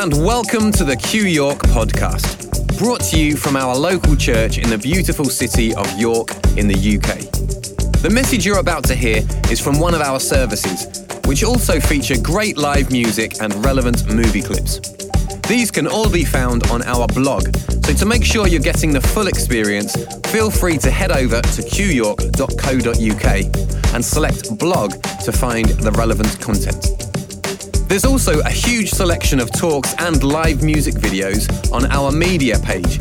and welcome to the Q York podcast, brought to you from our local church in the beautiful city of York in the UK. The message you're about to hear is from one of our services, which also feature great live music and relevant movie clips. These can all be found on our blog, so to make sure you're getting the full experience, feel free to head over to qyork.co.uk and select blog to find the relevant content. There's also a huge selection of talks and live music videos on our media page,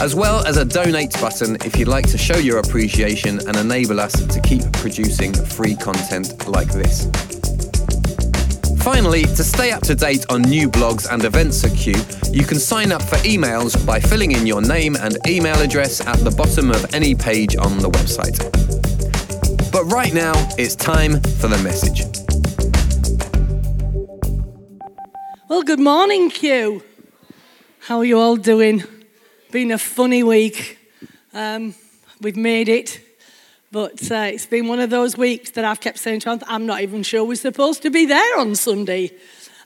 as well as a donate button if you'd like to show your appreciation and enable us to keep producing free content like this. Finally, to stay up to date on new blogs and events at Q, you can sign up for emails by filling in your name and email address at the bottom of any page on the website. But right now, it's time for the message. Well, good morning, Q. How are you all doing? Been a funny week. Um, we've made it, but uh, it's been one of those weeks that I've kept saying to I'm not even sure we're supposed to be there on Sunday.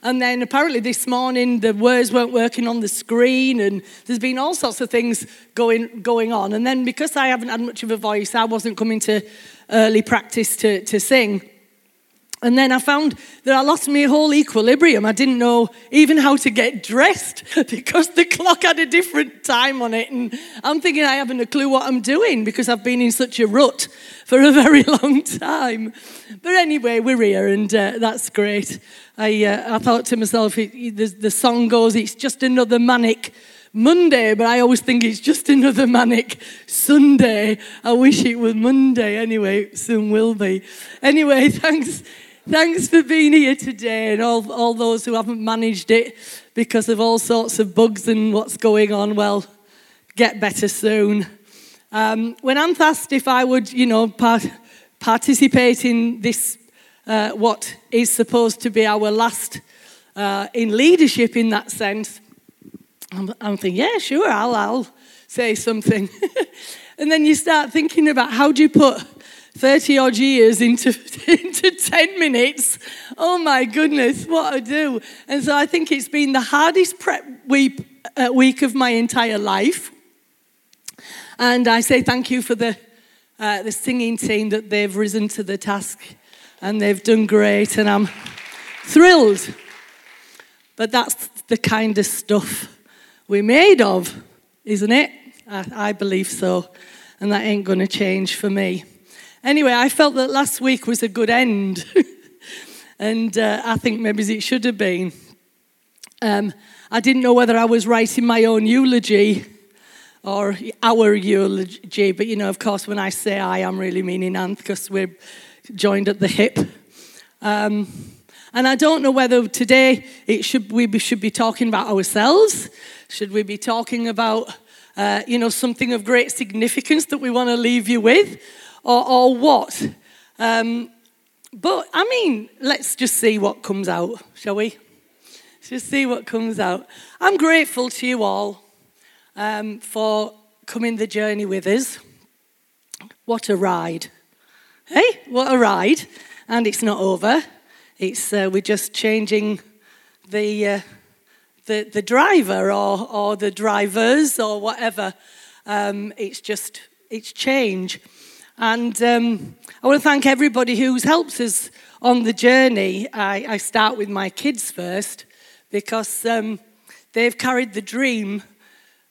And then apparently this morning the words weren't working on the screen, and there's been all sorts of things going going on. And then because I haven't had much of a voice, I wasn't coming to early practice to, to sing. And then I found that I lost my whole equilibrium. I didn't know even how to get dressed because the clock had a different time on it. And I'm thinking I haven't a clue what I'm doing because I've been in such a rut for a very long time. But anyway, we're here and uh, that's great. I, uh, I thought to myself, it, it, the, the song goes, it's just another manic Monday, but I always think it's just another manic Sunday. I wish it was Monday. Anyway, soon will be. Anyway, thanks. Thanks for being here today and all, all those who haven't managed it because of all sorts of bugs and what's going on. Well, get better soon. Um, when I'm asked if I would, you know, part, participate in this, uh, what is supposed to be our last uh, in leadership in that sense, I'm, I'm thinking, yeah, sure, I'll, I'll say something. and then you start thinking about how do you put 30 odd years into, into 10 minutes. Oh my goodness, what I do. And so I think it's been the hardest prep week, uh, week of my entire life. And I say thank you for the, uh, the singing team that they've risen to the task and they've done great. And I'm thrilled. But that's the kind of stuff we're made of, isn't it? I, I believe so. And that ain't going to change for me. Anyway, I felt that last week was a good end. and uh, I think maybe it should have been. Um, I didn't know whether I was writing my own eulogy or our eulogy, but you know, of course, when I say I, I'm really meaning Anne because we're joined at the hip. Um, and I don't know whether today it should, we should be talking about ourselves. Should we be talking about, uh, you know, something of great significance that we want to leave you with? Or, or what. Um, but I mean, let's just see what comes out, shall we? Let's just see what comes out. I'm grateful to you all um, for coming the journey with us. What a ride. Hey, what a ride. And it's not over. It's, uh, we're just changing the, uh, the, the driver or, or the drivers or whatever. Um, it's just, it's change. And um, I want to thank everybody who's helped us on the journey. I, I start with my kids first because um, they've carried the dream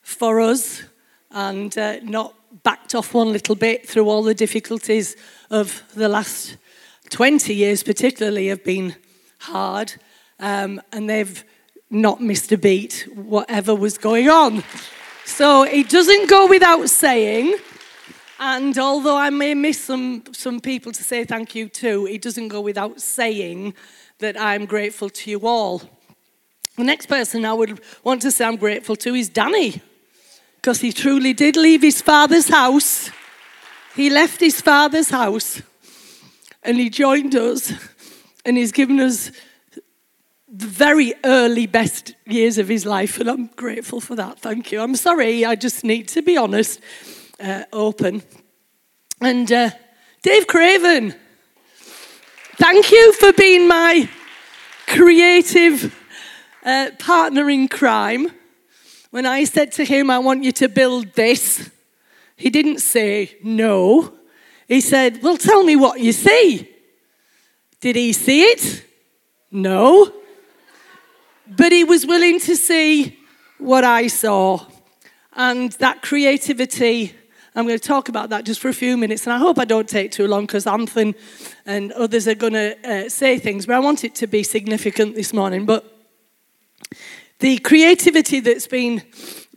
for us and uh, not backed off one little bit through all the difficulties of the last 20 years, particularly, have been hard. Um, and they've not missed a beat, whatever was going on. So it doesn't go without saying and although I may miss some, some people to say thank you to, it doesn't go without saying that I'm grateful to you all. The next person I would want to say I'm grateful to is Danny, because he truly did leave his father's house. He left his father's house and he joined us and he's given us the very early best years of his life, and I'm grateful for that. Thank you. I'm sorry, I just need to be honest uh, open. And uh, Dave Craven, thank you for being my creative uh, partner in crime, when I said to him, I want you to build this, he didn't say no. He said, Well, tell me what you see. Did he see it? No. But he was willing to see what I saw. And that creativity, I'm going to talk about that just for a few minutes. And I hope I don't take too long because Anthony and others are going to uh, say things. But I want it to be significant this morning. But the creativity that's been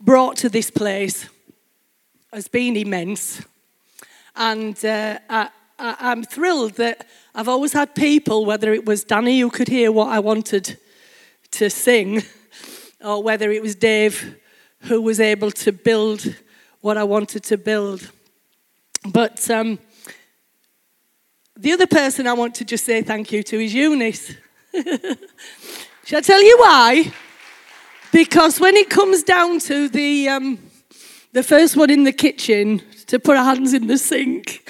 brought to this place has been immense. And uh, I, am thrilled that I've always had people, whether it was Danny who could hear what I wanted to sing, or whether it was Dave who was able to build what I wanted to build. But um, the other person I want to just say thank you to is Eunice. Shall I tell you why? Because when it comes down to the, um, the first one in the kitchen to put our hands in the sink,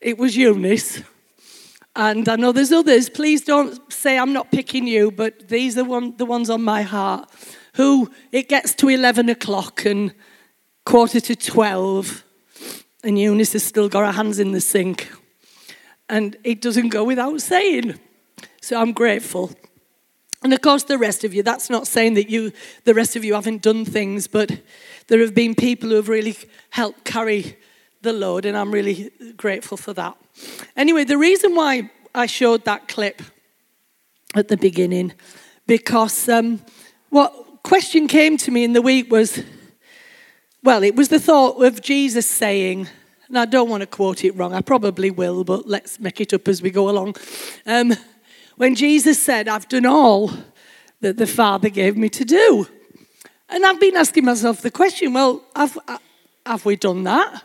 it was Eunice. And I know there's others. Please don't say I'm not picking you, but these are one, the ones on my heart. Who it gets to 11 o'clock and quarter to 12, and Eunice has still got her hands in the sink. And it doesn't go without saying. So I'm grateful. And of course, the rest of you, that's not saying that you, the rest of you haven't done things, but there have been people who have really helped carry the load, and I'm really grateful for that. Anyway, the reason why I showed that clip at the beginning, because um, what question came to me in the week was, well, it was the thought of Jesus saying, and I don't want to quote it wrong, I probably will, but let's make it up as we go along. Um, when Jesus said, I've done all that the Father gave me to do. And I've been asking myself the question well, have, have we done that?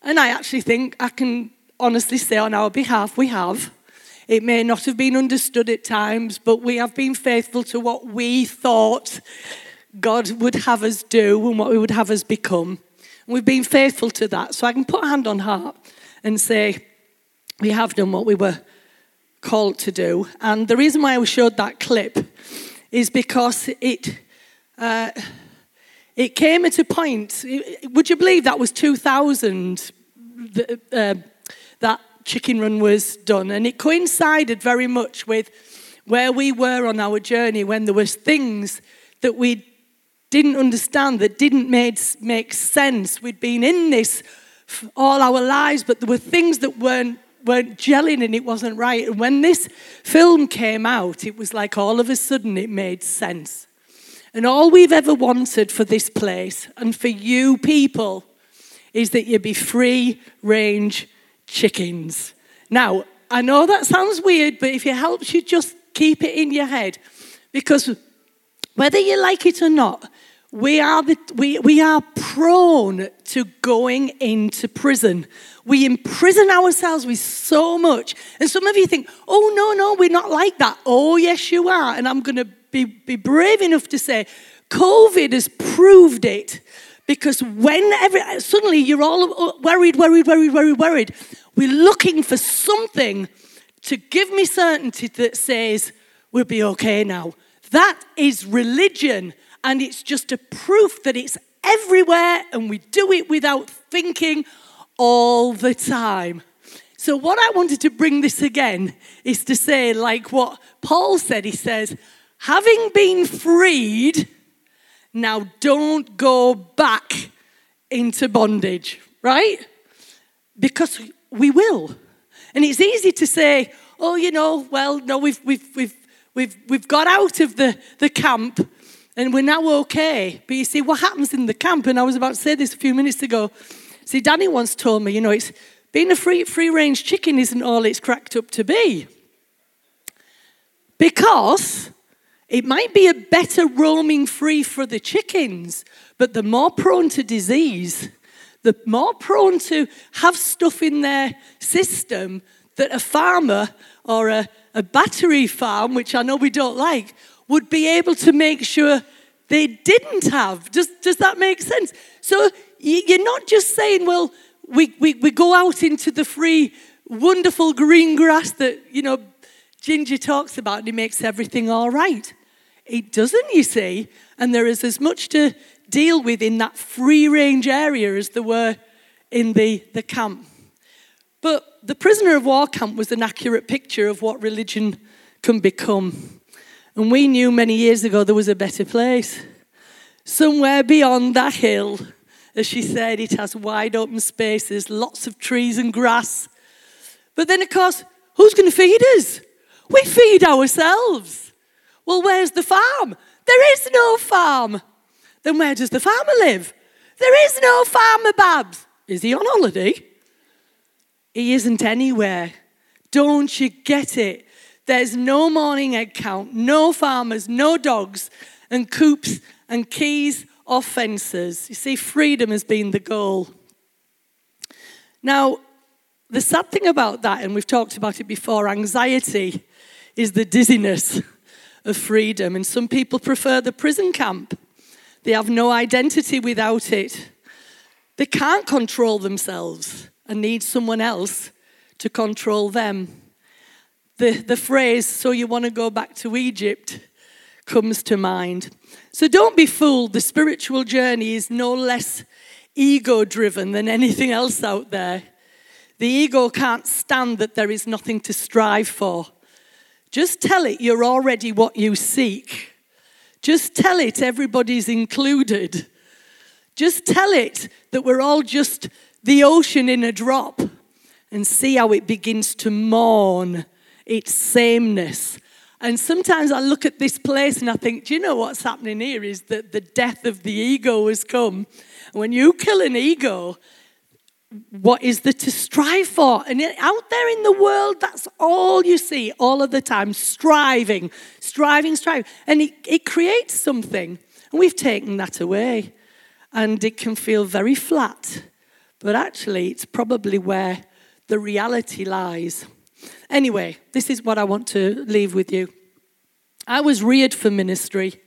And I actually think I can honestly say on our behalf, we have. It may not have been understood at times, but we have been faithful to what we thought God would have us do and what we would have us become. And we've been faithful to that. So I can put a hand on heart and say, we have done what we were called to do. And the reason why I showed that clip is because it, uh, it came at a point, would you believe that was 2000 the, uh, that chicken run was done? And it coincided very much with where we were on our journey when there was things that we didn't understand, that didn't make, make sense. We'd been in this all our lives, but there were things that weren't weren't gelling and it wasn't right. And when this film came out, it was like all of a sudden it made sense. And all we've ever wanted for this place and for you people is that you be free range chickens. Now, I know that sounds weird, but if it helps you just keep it in your head, because whether you like it or not, we are, the, we, we are prone to going into prison. We imprison ourselves with so much. And some of you think, oh, no, no, we're not like that. Oh, yes, you are. And I'm going to be, be brave enough to say, COVID has proved it. Because whenever suddenly you're all worried, worried, worried, worried, worried, we're looking for something to give me certainty that says, we'll be okay now. That is religion and it's just a proof that it's everywhere and we do it without thinking all the time. So, what I wanted to bring this again is to say, like what Paul said, he says, having been freed, now don't go back into bondage, right? Because we will. And it's easy to say, oh, you know, well, no, we've, we've, we've, we've, we've got out of the, the camp and we're now okay. But you see, what happens in the camp, and I was about to say this a few minutes ago. See, Danny once told me, you know, it's being a free, free range chicken isn't all it's cracked up to be. Because it might be a better roaming free for the chickens, but the more prone to disease, the more prone to have stuff in their system that a farmer or a, a battery farm, which I know we don't like, would be able to make sure they didn't have. Does, does that make sense? So you're not just saying, well, we, we, we go out into the free, wonderful green grass that, you know, Ginger talks about and it makes everything all right. It doesn't, you see. And there is as much to deal with in that free range area as there were in the, the camp. But the prisoner of war camp was an accurate picture of what religion can become. And we knew many years ago there was a better place. Somewhere beyond that hill, as she said, it has wide open spaces, lots of trees and grass. But then, of course, who's going to feed us? We feed ourselves. Well, where's the farm? There is no farm. Then where does the farmer live? There is no farmer, Babs. Is he on holiday? He isn't anywhere. Don't you get it? There's no morning egg count, no farmers, no dogs, and coops and keys or fences. You see, freedom has been the goal. Now, the sad thing about that, and we've talked about it before, anxiety is the dizziness of freedom. And some people prefer the prison camp. They have no identity without it. They can't control themselves and need someone else to control them. The, the phrase, so you want to go back to Egypt, comes to mind. So don't be fooled. The spiritual journey is no less ego driven than anything else out there. The ego can't stand that there is nothing to strive for. Just tell it you're already what you seek. Just tell it everybody's included. Just tell it that we're all just the ocean in a drop and see how it begins to mourn its sameness. And sometimes I look at this place and I think, do you know what's happening here is that the death of the ego has come. When you kill an ego, what is there to strive for? And out there in the world, that's all you see all of the time striving, striving, striving. And it, it creates something. And we've taken that away. And it can feel very flat. But actually, it's probably where the reality lies. Anyway, this is what I want to leave with you. I was reared for ministry.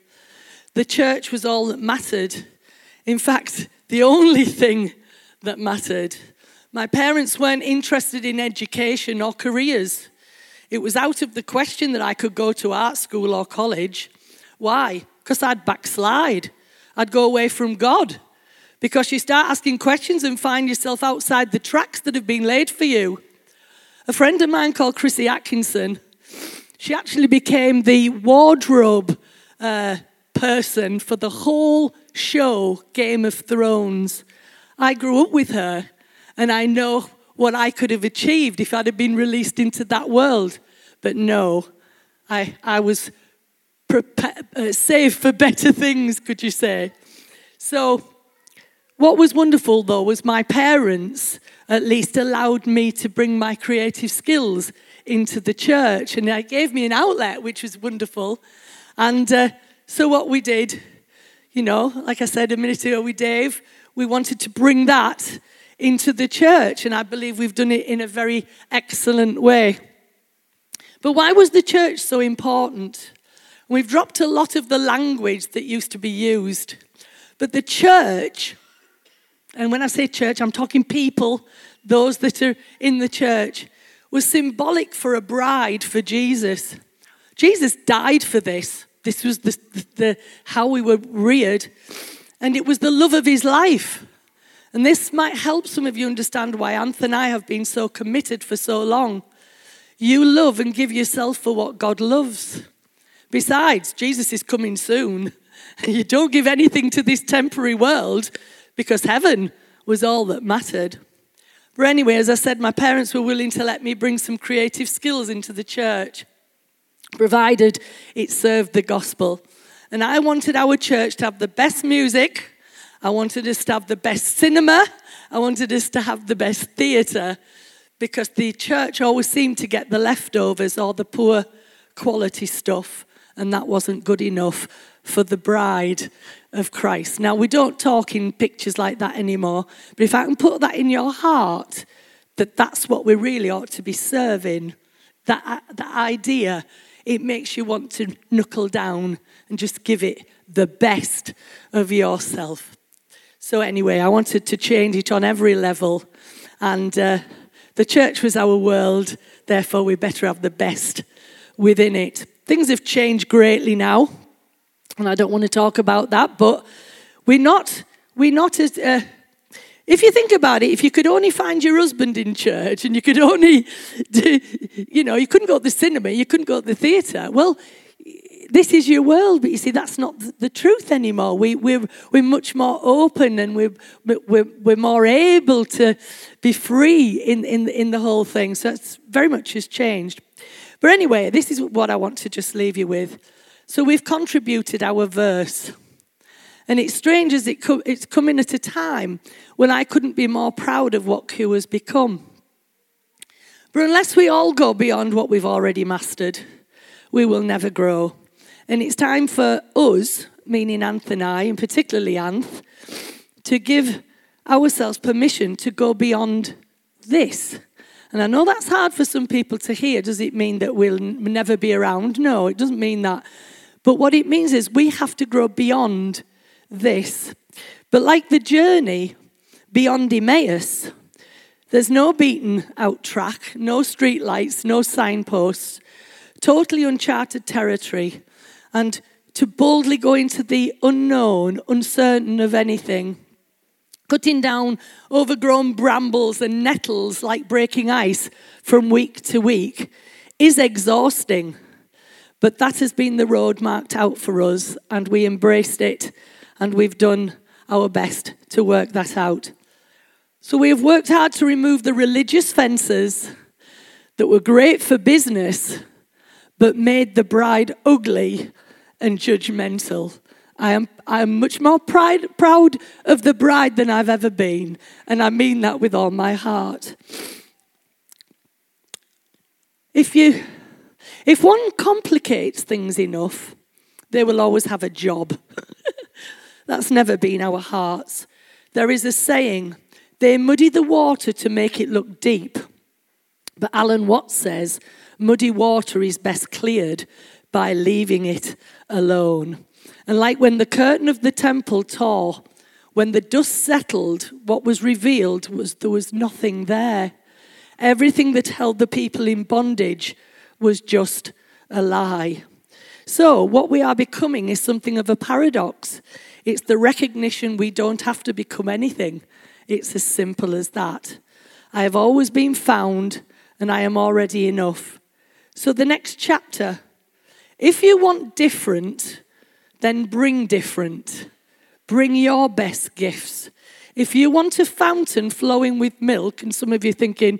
The church was all that mattered. In fact, the only thing that mattered. My parents weren't interested in education or careers. It was out of the question that I could go to art school or college. Why? Because I'd backslide. I'd go away from God. Because you start asking questions and find yourself outside the tracks that have been laid for you. A friend of mine called Chrissy Atkinson, she actually became the wardrobe uh, person for the whole show, Game of Thrones. I grew up with her, and I know what I could have achieved if I'd have been released into that world. But no, I, I was prepared, uh, saved for better things, could you say? So, what was wonderful though was my parents at least allowed me to bring my creative skills into the church, and it gave me an outlet, which was wonderful. And uh, so, what we did, you know, like I said a minute ago with Dave, we wanted to bring that into the church, and I believe we've done it in a very excellent way. But why was the church so important? We've dropped a lot of the language that used to be used. But the church, and when I say church, I'm talking people, those that are in the church, was symbolic for a bride for Jesus. Jesus died for this. This was the, the, how we were reared and it was the love of his life. And this might help some of you understand why Anthony and I have been so committed for so long. You love and give yourself for what God loves. Besides, Jesus is coming soon. You don't give anything to this temporary world because heaven was all that mattered. But anyway, as I said, my parents were willing to let me bring some creative skills into the church, provided it served the gospel. And I wanted our church to have the best music. I wanted us to have the best cinema. I wanted us to have the best theatre because the church always seemed to get the leftovers or the poor quality stuff, and that wasn't good enough for the bride of Christ. Now, we don't talk in pictures like that anymore, but if I can put that in your heart, that that's what we really ought to be serving, that, that idea, it makes you want to knuckle down and just give it the best of yourself. So, anyway, I wanted to change it on every level. And uh, the church was our world, therefore, we better have the best within it. Things have changed greatly now. And I don't want to talk about that, but we're not, we're not as, uh, if you think about it, if you could only find your husband in church and you could only, do, you know, you couldn't go to the cinema, you couldn't go to the theatre, well, this is your world, but you see, that's not the truth anymore. We, we're, we're much more open and we're, we're, we're more able to be free in, in, in the whole thing. So it's very much has changed. But anyway, this is what I want to just leave you with. So we've contributed our verse. And it's strange as it co- it's coming at a time when I couldn't be more proud of what Q has become. But unless we all go beyond what we've already mastered, we will never grow. And it's time for us, meaning Anth and I, and particularly Anth, to give ourselves permission to go beyond this. And I know that's hard for some people to hear. Does it mean that we'll never be around? No, it doesn't mean that. But what it means is we have to grow beyond this. But like the journey beyond Emmaus, there's no beaten out track, no street lights, no signposts, totally uncharted territory. And to boldly go into the unknown, uncertain of anything, cutting down overgrown brambles and nettles like breaking ice from week to week is exhausting. But that has been the road marked out for us, and we embraced it, and we've done our best to work that out. So we have worked hard to remove the religious fences that were great for business, but made the bride ugly and judgmental. I am, I am much more pride, proud of the bride than I've ever been, and I mean that with all my heart. If you if one complicates things enough, they will always have a job. That's never been our hearts. There is a saying, they muddy the water to make it look deep. But Alan Watts says, muddy water is best cleared by leaving it alone. And like when the curtain of the temple tore, when the dust settled, what was revealed was there was nothing there. Everything that held the people in bondage was just a lie. So, what we are becoming is something of a paradox. It's the recognition we don't have to become anything. It's as simple as that. I have always been found, and I am already enough. So, the next chapter if you want different, then bring different. Bring your best gifts. If you want a fountain flowing with milk, and some of you thinking,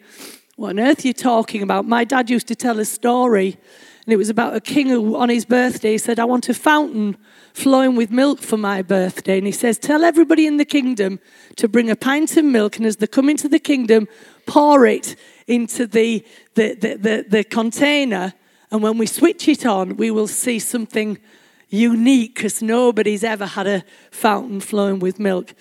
what on earth are you talking about? My dad used to tell a story, and it was about a king who, on his birthday, said, I want a fountain flowing with milk for my birthday. And he says, Tell everybody in the kingdom to bring a pint of milk, and as they come into the kingdom, pour it into the, the, the, the, the container. And when we switch it on, we will see something unique because nobody's ever had a fountain flowing with milk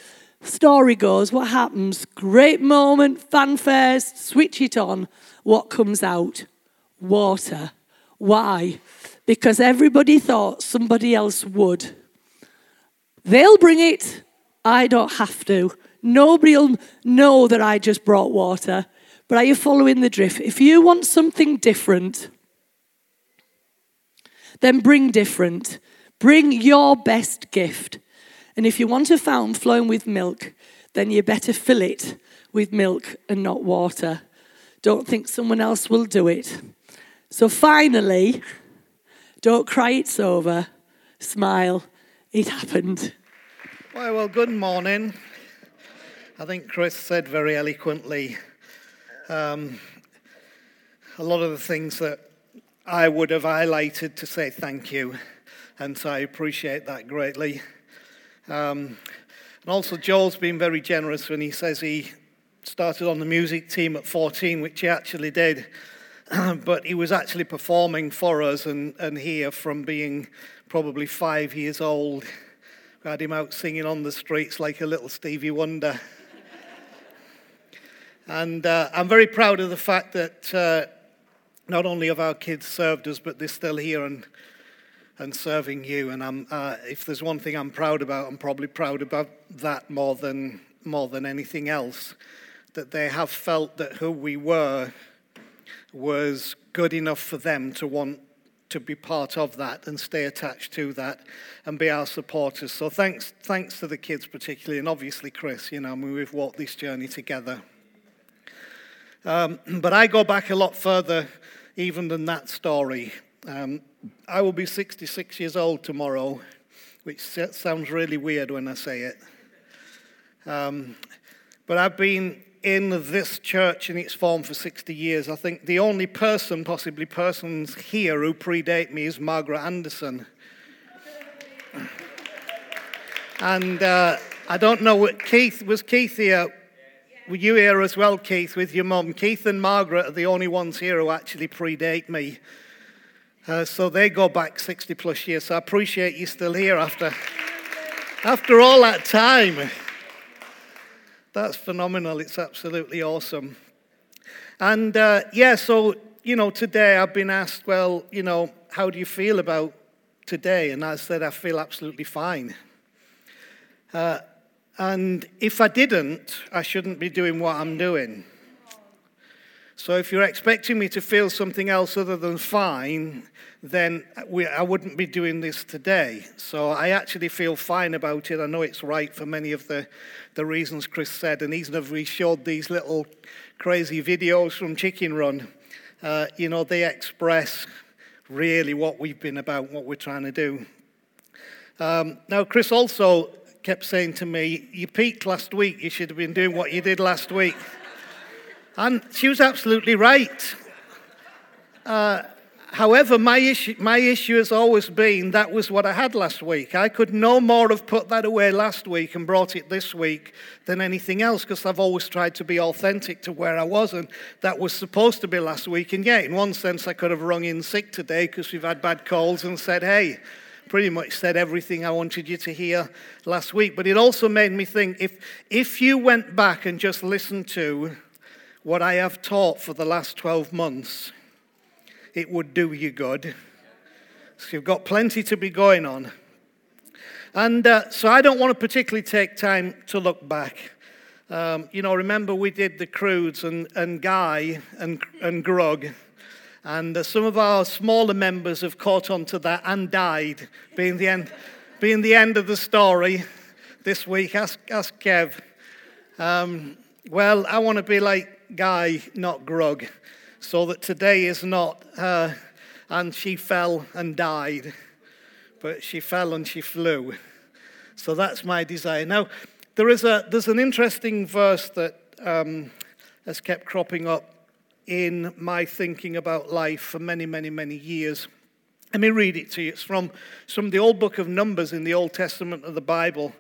story goes, what happens? Great moment, fanfares, switch it on. What comes out? Water. Why? Because everybody thought somebody else would. They'll bring it, I don't have to. Nobody will know that I just brought water. But are you following the drift? If you want something different, then bring different. Bring your best gift. And if you want a fountain flowing with milk, then you better fill it with milk and not water. Don't think someone else will do it. So finally, don't cry it's over. Smile. It happened. Well, well, good morning. I think Chris said very eloquently um, a lot of the things that I would have highlighted to say thank you, and so I appreciate that greatly. Um, and also, Joel's been very generous when he says he started on the music team at 14, which he actually did. but he was actually performing for us and, and here from being probably five years old. We had him out singing on the streets like a little Stevie Wonder. and uh, I'm very proud of the fact that uh, not only have our kids served us, but they're still here and and serving you. And I'm, uh, if there's one thing I'm proud about, I'm probably proud about that more than, more than anything else. That they have felt that who we were was good enough for them to want to be part of that and stay attached to that and be our supporters. So thanks, thanks to the kids particularly, and obviously Chris. You know, I mean, we've walked this journey together. Um, but I go back a lot further even than that story. Um, I will be 66 years old tomorrow, which sounds really weird when I say it. Um, but I've been in this church in its form for 60 years. I think the only person, possibly persons here who predate me, is Margaret Anderson. And uh, I don't know what Keith was Keith here. Were you here as well, Keith, with your mum? Keith and Margaret are the only ones here who actually predate me. Uh, so they go back 60 plus years. So I appreciate you still here after, after all that time. That's phenomenal. It's absolutely awesome. And uh, yeah, so, you know, today I've been asked, well, you know, how do you feel about today? And I said, I feel absolutely fine. Uh, and if I didn't, I shouldn't be doing what I'm doing. So if you're expecting me to feel something else other than fine, then we, I wouldn't be doing this today. So I actually feel fine about it. I know it's right for many of the, the reasons Chris said. And even if we showed these little crazy videos from Chicken Run, uh, you know, they express really what we've been about, what we're trying to do. Um, now, Chris also kept saying to me, You peaked last week. You should have been doing what you did last week. And she was absolutely right. Uh, However, my issue, my issue has always been that was what I had last week. I could no more have put that away last week and brought it this week than anything else because I've always tried to be authentic to where I was, and that was supposed to be last week. And yeah, in one sense, I could have rung in sick today because we've had bad calls and said, hey, pretty much said everything I wanted you to hear last week. But it also made me think if, if you went back and just listened to what I have taught for the last 12 months, it would do you good. So you've got plenty to be going on. And uh, so I don't want to particularly take time to look back. Um, you know, remember we did the Croods and, and Guy and, and Grug. And uh, some of our smaller members have caught on to that and died, being the end, being the end of the story this week. Ask, ask Kev. Um, well, I want to be like Guy, not Grug so that today is not, and she fell and died, but she fell and she flew. So that's my desire. Now, there is a, there's an interesting verse that um, has kept cropping up in my thinking about life for many, many, many years. Let me read it to you. It's from, it's from the old book of Numbers in the Old Testament of the Bible.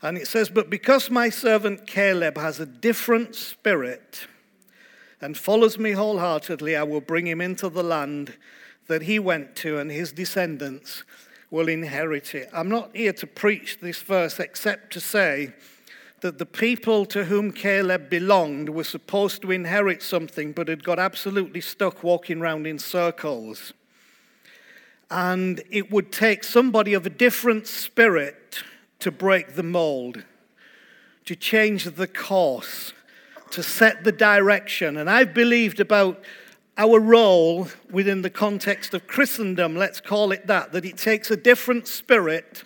And it says, But because my servant Caleb has a different spirit and follows me wholeheartedly, I will bring him into the land that he went to, and his descendants will inherit it. I'm not here to preach this verse except to say that the people to whom Caleb belonged were supposed to inherit something, but had got absolutely stuck walking around in circles. And it would take somebody of a different spirit to break the mold, to change the course to set the direction. And I've believed about our role within the context of Christendom, let's call it that, that it takes a different spirit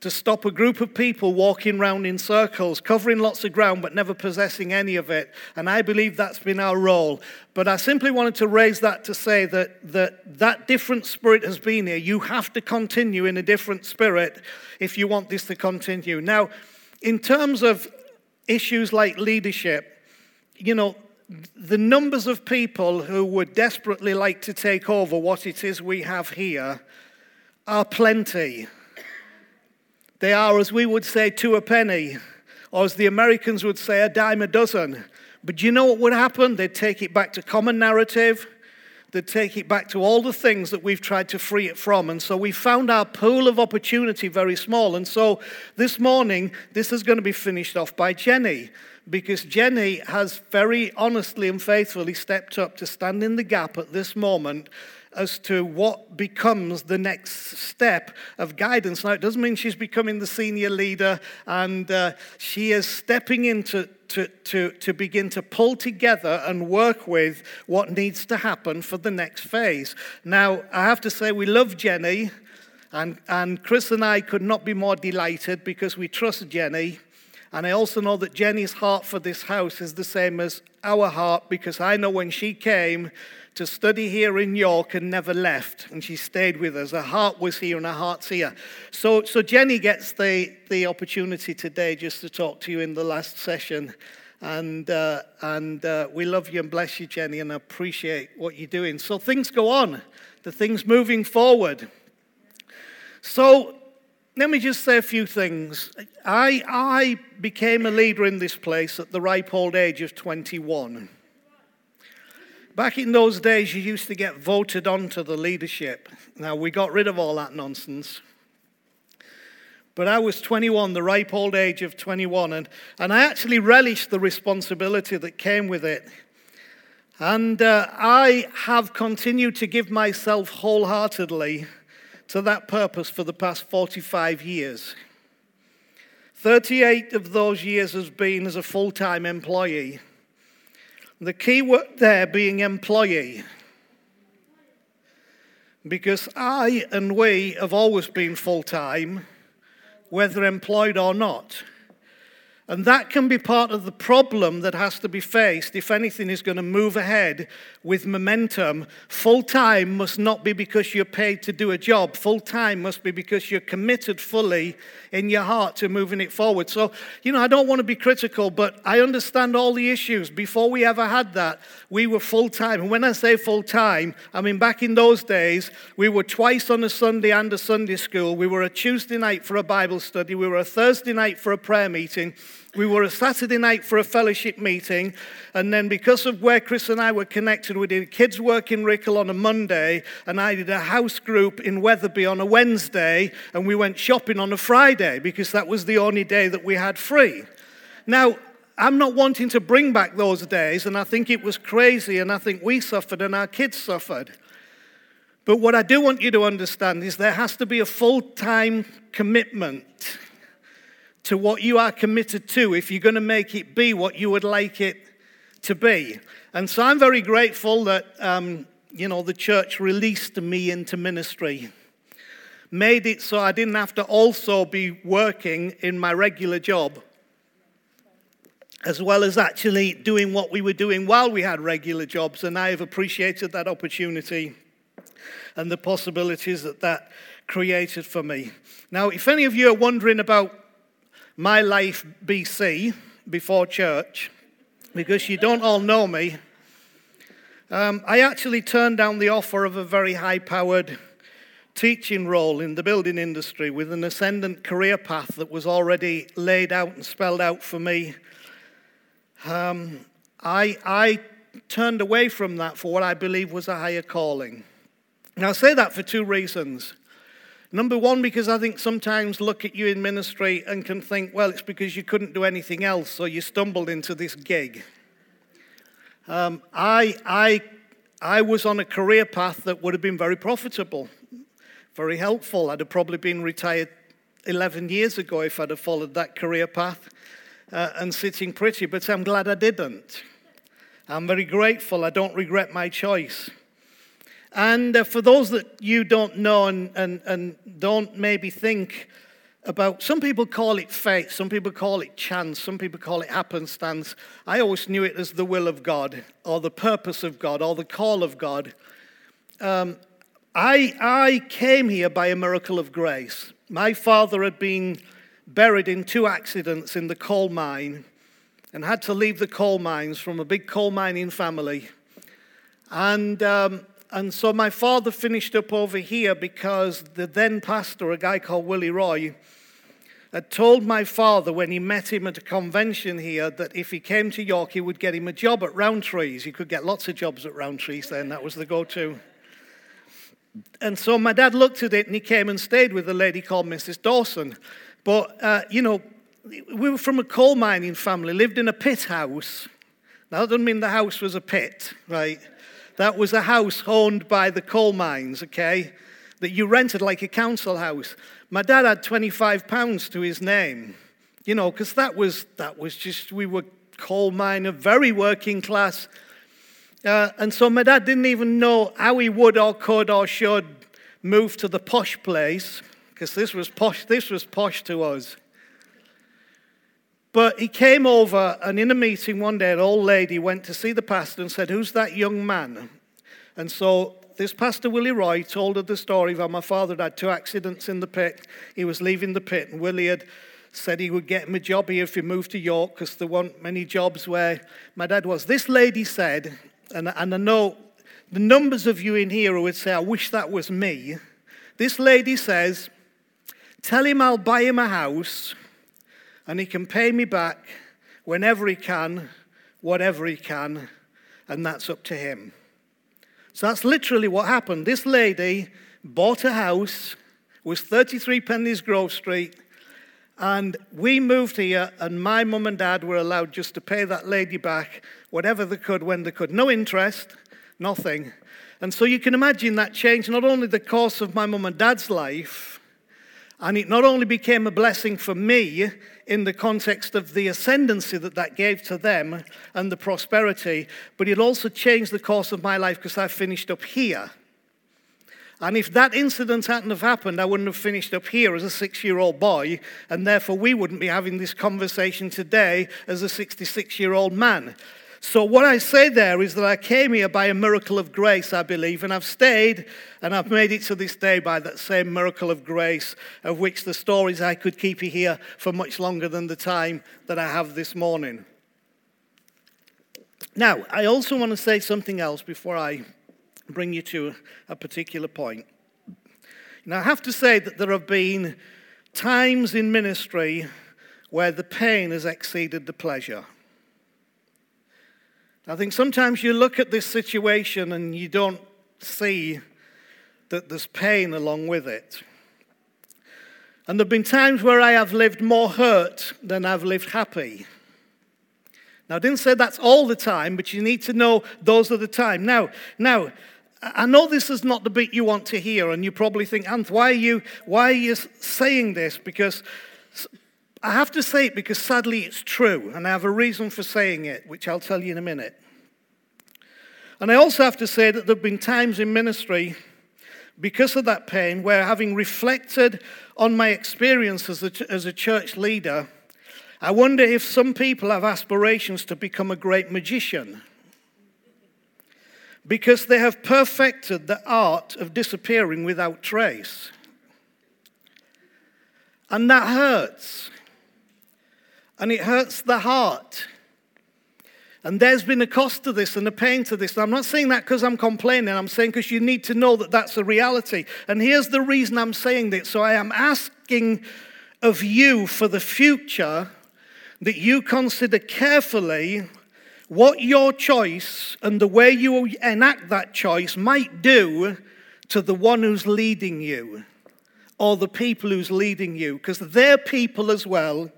to stop a group of people walking around in circles, covering lots of ground but never possessing any of it. And I believe that's been our role. But I simply wanted to raise that to say that that, that different spirit has been here. You have to continue in a different spirit if you want this to continue. Now, in terms of issues like leadership, you know, the numbers of people who would desperately like to take over what it is we have here are plenty. They are, as we would say, two a penny, or as the Americans would say, a dime a dozen. But do you know what would happen? They'd take it back to common narrative that take it back to all the things that we've tried to free it from. And so we found our pool of opportunity very small. And so this morning, this is going to be finished off by Jenny. because Jenny has very honestly and faithfully stepped up to stand in the gap at this moment as to what becomes the next step of guidance. Now, it doesn't mean she's becoming the senior leader, and uh, she is stepping into to, to, to begin to pull together and work with what needs to happen for the next phase. Now, I have to say, we love Jenny, and, and Chris and I could not be more delighted because we trust Jenny. And I also know that Jenny's heart for this house is the same as our heart because I know when she came, to study here in York and never left. And she stayed with us. Her heart was here and her heart's here. So, so Jenny gets the, the opportunity today just to talk to you in the last session. And, uh, and uh, we love you and bless you, Jenny, and appreciate what you're doing. So things go on, the things moving forward. So let me just say a few things. I, I became a leader in this place at the ripe old age of 21. Back in those days, you used to get voted onto the leadership. Now, we got rid of all that nonsense. But I was 21, the ripe old age of 21, and, and I actually relished the responsibility that came with it. And uh, I have continued to give myself wholeheartedly to that purpose for the past 45 years. 38 of those years has been as a full time employee. The key word there being employee. Because I and we have always been full time, whether employed or not. And that can be part of the problem that has to be faced if anything is going to move ahead with momentum. Full time must not be because you're paid to do a job. Full time must be because you're committed fully in your heart to moving it forward. So, you know, I don't want to be critical, but I understand all the issues. Before we ever had that, we were full time. And when I say full time, I mean back in those days, we were twice on a Sunday and a Sunday school. We were a Tuesday night for a Bible study, we were a Thursday night for a prayer meeting. We were a Saturday night for a fellowship meeting, and then because of where Chris and I were connected, we did kids' work in Riccall on a Monday, and I did a house group in Wetherby on a Wednesday, and we went shopping on a Friday because that was the only day that we had free. Now, I'm not wanting to bring back those days, and I think it was crazy, and I think we suffered, and our kids suffered. But what I do want you to understand is there has to be a full time commitment to what you are committed to if you're going to make it be what you would like it to be. And so I'm very grateful that, um, you know, the church released me into ministry, made it so I didn't have to also be working in my regular job, as well as actually doing what we were doing while we had regular jobs. And I have appreciated that opportunity and the possibilities that that created for me. Now, if any of you are wondering about my life BC, before church, because you don't all know me, um, I actually turned down the offer of a very high powered teaching role in the building industry with an ascendant career path that was already laid out and spelled out for me. Um, I, I turned away from that for what I believe was a higher calling. Now, I say that for two reasons. Number one, because I think sometimes look at you in ministry and can think, well, it's because you couldn't do anything else, so you stumbled into this gig. Um, I, I, I was on a career path that would have been very profitable, very helpful. I'd have probably been retired 11 years ago if I'd have followed that career path uh, and sitting pretty, but I'm glad I didn't. I'm very grateful. I don't regret my choice. And uh, for those that you don't know and, and, and don't maybe think about, some people call it fate, some people call it chance, some people call it happenstance. I always knew it as the will of God, or the purpose of God, or the call of God. Um, I, I came here by a miracle of grace. My father had been buried in two accidents in the coal mine and had to leave the coal mines from a big coal mining family. And um, and so my father finished up over here because the then pastor, a guy called Willie Roy, had told my father when he met him at a convention here that if he came to York, he would get him a job at Rowntree's. He could get lots of jobs at Rowntree's then, that was the go to. And so my dad looked at it and he came and stayed with a lady called Mrs. Dawson. But, uh, you know, we were from a coal mining family, lived in a pit house. Now, that doesn't mean the house was a pit, right? That was a house owned by the coal mines, okay? That you rented like a council house. My dad had 25 pounds to his name, you know, because that was, that was just, we were coal miner, very working class. Uh, and so my dad didn't even know how he would or could or should move to the posh place, because this was posh, this was posh to us. But he came over, and in a meeting one day, an old lady went to see the pastor and said, Who's that young man? And so this pastor, Willie Roy, told her the story of how my father had had two accidents in the pit. He was leaving the pit, and Willie had said he would get him a job here if he moved to York because there weren't many jobs where my dad was. This lady said, and, and I know the numbers of you in here who would say, I wish that was me. This lady says, Tell him I'll buy him a house and he can pay me back whenever he can, whatever he can, and that's up to him. So that's literally what happened. This lady bought a house, was 33 Penley's Grove Street, and we moved here, and my mum and dad were allowed just to pay that lady back whatever they could when they could. No interest, nothing. And so you can imagine that changed not only the course of my mum and dad's life, and it not only became a blessing for me in the context of the ascendancy that that gave to them and the prosperity, but it also changed the course of my life because I finished up here. And if that incident hadn't have happened, I wouldn't have finished up here as a six year old boy, and therefore we wouldn't be having this conversation today as a 66 year old man. So, what I say there is that I came here by a miracle of grace, I believe, and I've stayed and I've made it to this day by that same miracle of grace, of which the stories I could keep you here for much longer than the time that I have this morning. Now, I also want to say something else before I bring you to a particular point. Now, I have to say that there have been times in ministry where the pain has exceeded the pleasure. I think sometimes you look at this situation and you don't see that there's pain along with it. And there have been times where I have lived more hurt than I've lived happy. Now, I didn't say that's all the time, but you need to know those are the time. Now, now, I know this is not the bit you want to hear, and you probably think, Anth, why are you, why are you saying this? Because I have to say it because sadly it's true, and I have a reason for saying it, which I'll tell you in a minute. And I also have to say that there have been times in ministry, because of that pain, where having reflected on my experience as a, as a church leader, I wonder if some people have aspirations to become a great magician because they have perfected the art of disappearing without trace. And that hurts and it hurts the heart. And there's been a cost to this and a pain to this. And I'm not saying that because I'm complaining. I'm saying because you need to know that that's a reality. And here's the reason I'm saying this. So I am asking of you for the future that you consider carefully what your choice and the way you enact that choice might do to the one who's leading you or the people who's leading you. Because they're people as well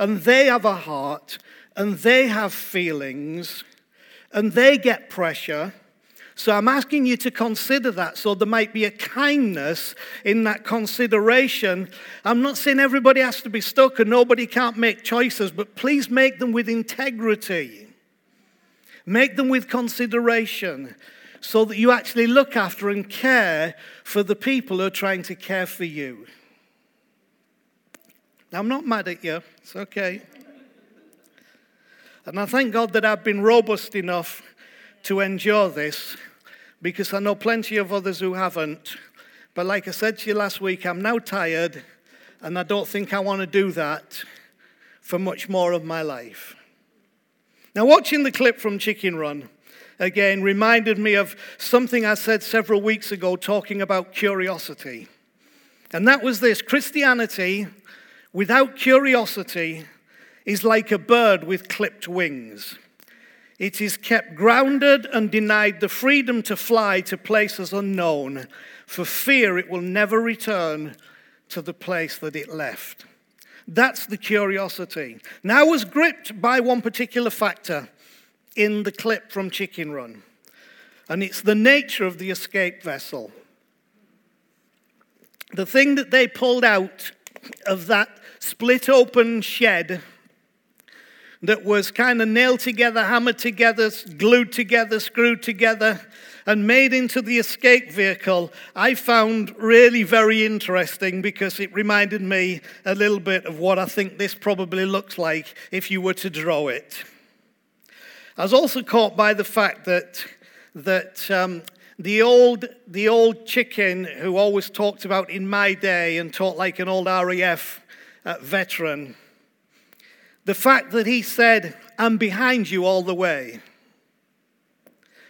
and they have a heart, and they have feelings, and they get pressure. So I'm asking you to consider that. So there might be a kindness in that consideration. I'm not saying everybody has to be stuck and nobody can't make choices, but please make them with integrity. Make them with consideration so that you actually look after and care for the people who are trying to care for you. I'm not mad at you. It's okay. And I thank God that I've been robust enough to endure this because I know plenty of others who haven't. But like I said to you last week, I'm now tired and I don't think I want to do that for much more of my life. Now, watching the clip from Chicken Run again reminded me of something I said several weeks ago talking about curiosity. And that was this Christianity without curiosity is like a bird with clipped wings. It is kept grounded and denied the freedom to fly to places unknown for fear it will never return to the place that it left. That's the curiosity. Now, I was gripped by one particular factor in the clip from Chicken Run, and it's the nature of the escape vessel. The thing that they pulled out of that split open shed that was kind of nailed together, hammered together, glued together, screwed together, and made into the escape vehicle, I found really very interesting because it reminded me a little bit of what I think this probably looks like if you were to draw it. I was also caught by the fact that, that um, the, old, the old chicken who always talked about in my day and talked like an old RAF uh, veteran, the fact that he said, I'm behind you all the way.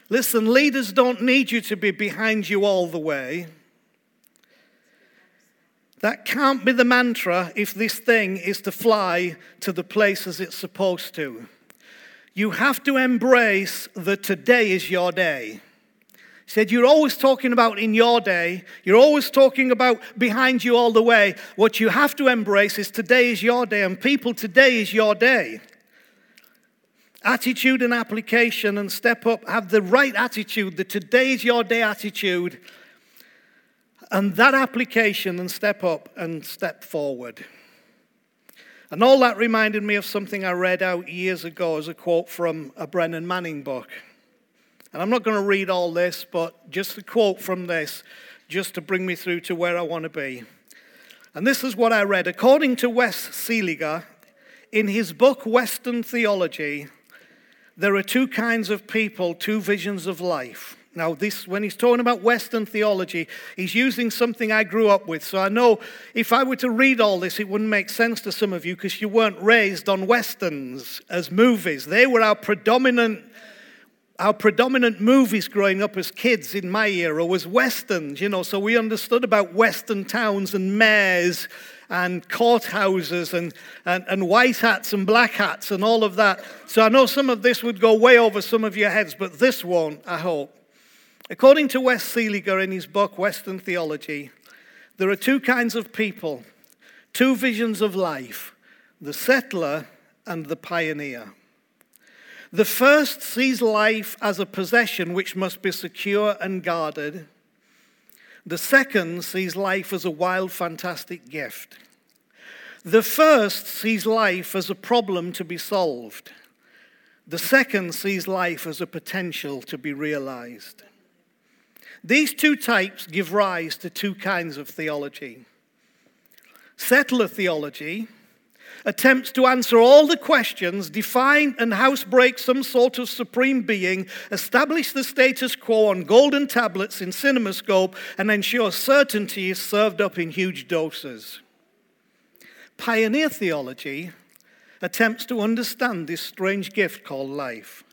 Listen, leaders don't need you to be behind you all the way. That can't be the mantra if this thing is to fly to the places it's supposed to. You have to embrace that today is your day. He said, You're always talking about in your day, you're always talking about behind you all the way. What you have to embrace is today is your day, and people, today is your day. Attitude and application and step up. Have the right attitude, the today is your day attitude. And that application and step up and step forward. And all that reminded me of something I read out years ago as a quote from a Brennan Manning book. And I'm not going to read all this, but just a quote from this, just to bring me through to where I want to be. And this is what I read. According to Wes Seeliger, in his book Western Theology, there are two kinds of people, two visions of life. Now, this, when he's talking about Western theology, he's using something I grew up with. So I know if I were to read all this, it wouldn't make sense to some of you because you weren't raised on Westerns as movies. They were our predominant, our predominant movies growing up as kids in my era was Westerns, you know. So we understood about Western towns and mayors and courthouses and, and, and white hats and black hats and all of that. So I know some of this would go way over some of your heads, but this won't, I hope. According to Wes Seeliger in his book, Western Theology, there are two kinds of people, two visions of life the settler and the pioneer. The first sees life as a possession which must be secure and guarded. The second sees life as a wild, fantastic gift. The first sees life as a problem to be solved. The second sees life as a potential to be realized. These two types give rise to two kinds of theology. Settler theology attempts to answer all the questions, define and housebreak some sort of supreme being, establish the status quo on golden tablets in cinemascope, and ensure certainty is served up in huge doses. Pioneer theology attempts to understand this strange gift called life,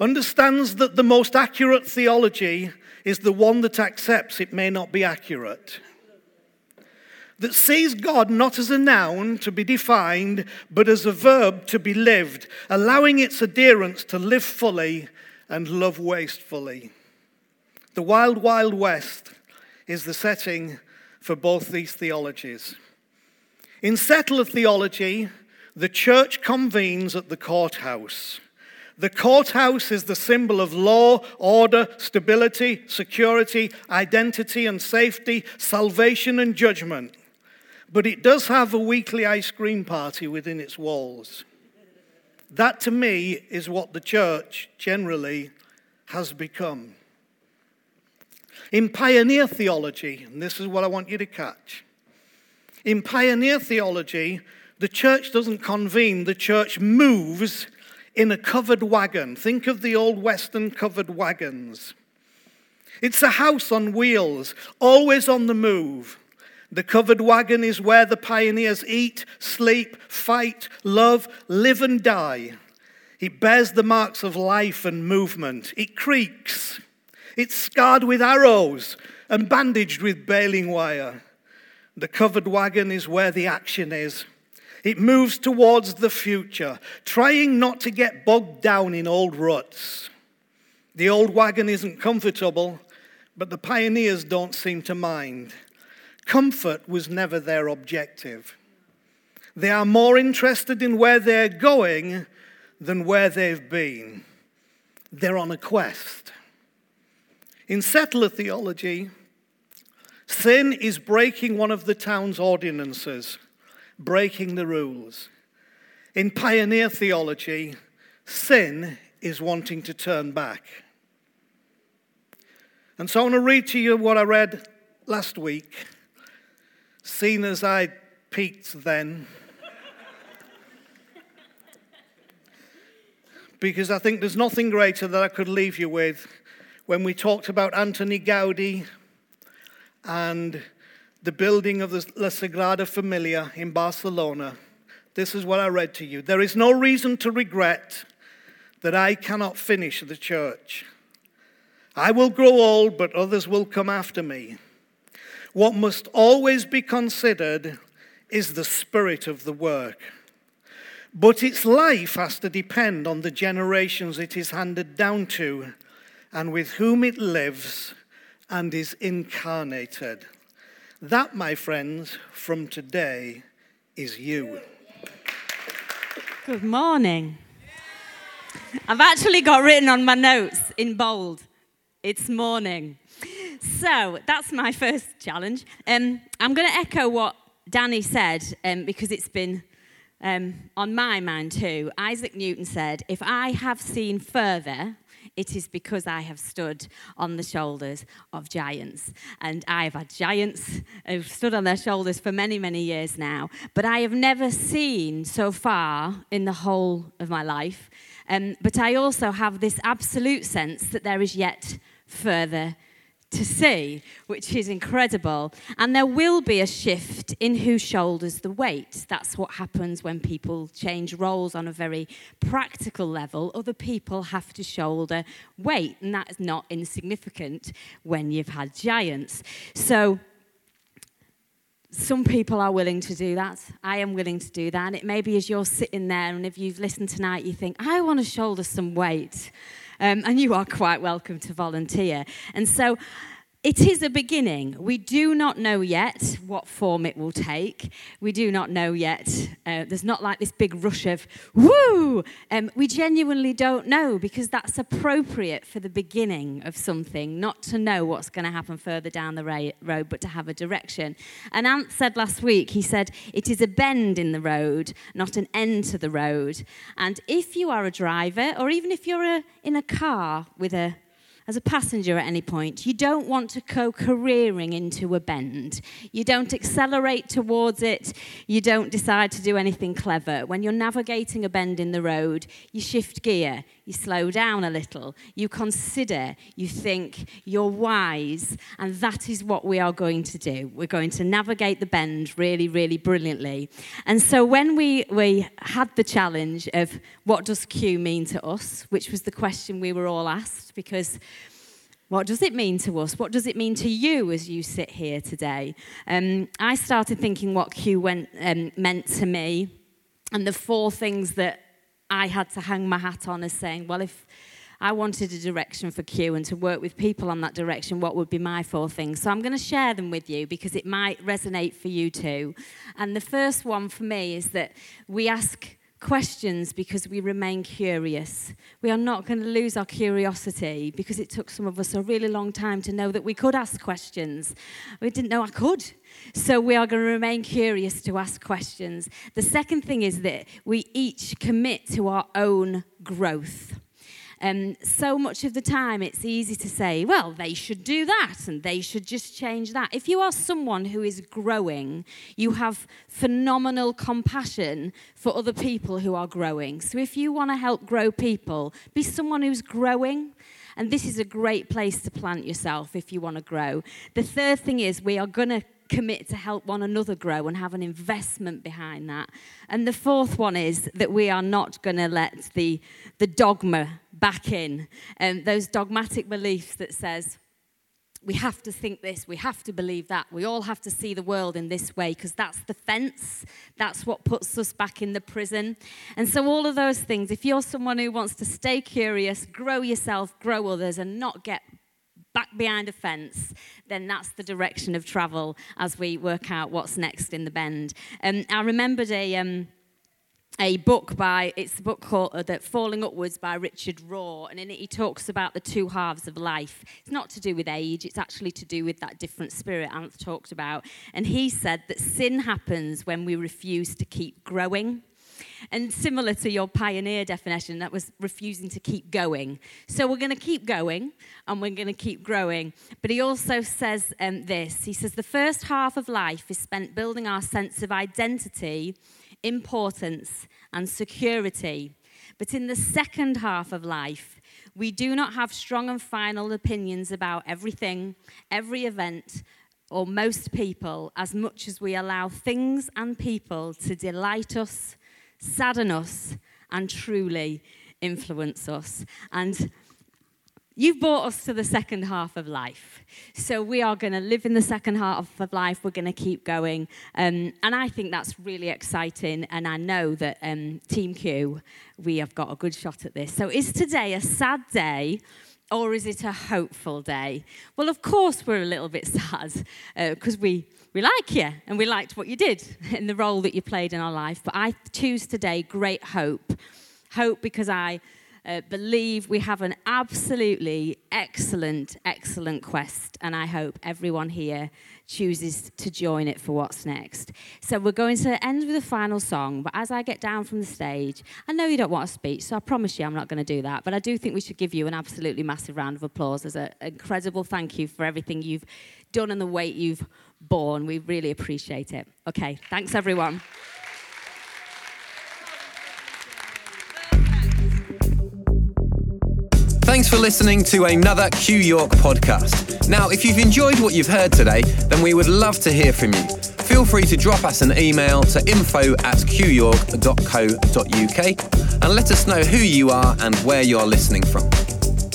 understands that the most accurate theology is the one that accepts it may not be accurate that sees God not as a noun to be defined, but as a verb to be lived, allowing its adherents to live fully and love wastefully. The Wild Wild West is the setting for both these theologies. In settler theology, the church convenes at the courthouse. The courthouse is the symbol of law, order, stability, security, identity and safety, salvation and judgment but it does have a weekly ice cream party within its walls. That to me is what the church generally has become. In pioneer theology, and this is what I want you to catch. In pioneer theology, the church doesn't convene, the church moves in a covered wagon. Think of the old Western covered wagons. It's a house on wheels, always on the move. The covered wagon is where the pioneers eat, sleep, fight, love, live, and die. It bears the marks of life and movement. It creaks. It's scarred with arrows and bandaged with baling wire. The covered wagon is where the action is. It moves towards the future, trying not to get bogged down in old ruts. The old wagon isn't comfortable, but the pioneers don't seem to mind. Comfort was never their objective. They are more interested in where they're going than where they've been. They're on a quest. In settler theology, sin is breaking one of the town's ordinances, breaking the rules. In pioneer theology, sin is wanting to turn back. And so I want to read to you what I read last week, seen as I peaked then. because I think there's nothing greater that I could leave you with when we talked about Antoni Gaudi and the building of the La Sagrada Familia in Barcelona. This is what I read to you. There is no reason to regret that I cannot finish the church. I will grow old, but others will come after me. What must always be considered is the spirit of the work. But its life has to depend on the generations it is handed down to and with whom it lives and is incarnated. That, my friends, from today is you. Good morning. I've actually got written on my notes in bold, it's morning. So that's my first challenge. Um, I'm going to echo what Danny said um, because it's been um, on my mind too. Isaac Newton said, If I have seen further, it is because I have stood on the shoulders of giants. And I have had giants who've stood on their shoulders for many, many years now. But I have never seen so far in the whole of my life. Um, but I also have this absolute sense that there is yet further to see, which is incredible. And there will be a shift in who shoulders the weight. That's what happens when people change roles on a very practical level. Other people have to shoulder weight, and that is not insignificant when you've had giants. So, some people are willing to do that. I am willing to do that. And it may be as you're sitting there, and if you've listened tonight, you think, I want to shoulder some weight um, and you are quite welcome to volunteer. And so it is a beginning. We do not know yet what form it will take. We do not know yet. Uh, there's not like this big rush of woo. Um, we genuinely don't know because that's appropriate for the beginning of something, not to know what's going to happen further down the ra- road, but to have a direction. And Ant said last week, he said, it is a bend in the road, not an end to the road. And if you are a driver, or even if you're a, in a car with a as a passenger at any point, you don't want to go careering into a bend. You don't accelerate towards it. You don't decide to do anything clever. When you're navigating a bend in the road, you shift gear, you slow down a little, you consider, you think, you're wise, and that is what we are going to do. We're going to navigate the bend really, really brilliantly. And so when we, we had the challenge of what does Q mean to us, which was the question we were all asked, because what does it mean to us? What does it mean to you as you sit here today? Um, I started thinking what Q went, um, meant to me, and the four things that I had to hang my hat on as saying, well, if I wanted a direction for Q and to work with people on that direction, what would be my four things? So I'm going to share them with you because it might resonate for you too. And the first one for me is that we ask questions because we remain curious. We are not going to lose our curiosity because it took some of us a really long time to know that we could ask questions. We didn't know I could. So we are going to remain curious to ask questions. The second thing is that we each commit to our own growth. Um, so much of the time, it's easy to say, well, they should do that and they should just change that. If you are someone who is growing, you have phenomenal compassion for other people who are growing. So if you want to help grow people, be someone who's growing. And this is a great place to plant yourself if you want to grow. The third thing is we are going to commit to help one another grow and have an investment behind that. And the fourth one is that we are not going to let the, the dogma back in, um, those dogmatic beliefs that says, we have to think this, we have to believe that, we all have to see the world in this way because that's the fence, that's what puts us back in the prison. And so, all of those things, if you're someone who wants to stay curious, grow yourself, grow others, and not get back behind a fence, then that's the direction of travel as we work out what's next in the bend. Um, I remembered a. Um, a book by it's a book called uh, that falling upwards by Richard Rohr and in it he talks about the two halves of life it's not to do with age it's actually to do with that different spirit ant talked about and he said that sin happens when we refuse to keep growing and similar to your pioneer definition, that was refusing to keep going. So we're going to keep going and we're going to keep growing. But he also says um, this he says, the first half of life is spent building our sense of identity, importance, and security. But in the second half of life, we do not have strong and final opinions about everything, every event, or most people as much as we allow things and people to delight us, sadden us, and truly influence us. And You've brought us to the second half of life. So we are going to live in the second half of life. We're going to keep going. Um, and I think that's really exciting. And I know that um, Team Q, we have got a good shot at this. So is today a sad day? Or is it a hopeful day? Well, of course, we're a little bit sad because uh, we, we like you and we liked what you did in the role that you played in our life. But I choose today great hope. Hope because I uh, believe we have an absolutely excellent, excellent quest, and I hope everyone here chooses to join it for what's next. So we're going to end with a final song, but as I get down from the stage, I know you don't want a speech, so I promise you I'm not going to do that, but I do think we should give you an absolutely massive round of applause as an incredible thank you for everything you've done and the weight you've borne. We really appreciate it. Okay, thanks everyone. Thanks for listening to another Q York podcast. Now, if you've enjoyed what you've heard today, then we would love to hear from you. Feel free to drop us an email to info at qyork.co.uk and let us know who you are and where you're listening from.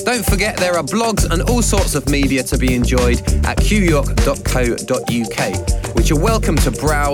Don't forget there are blogs and all sorts of media to be enjoyed at qyork.co.uk, which you're welcome to browse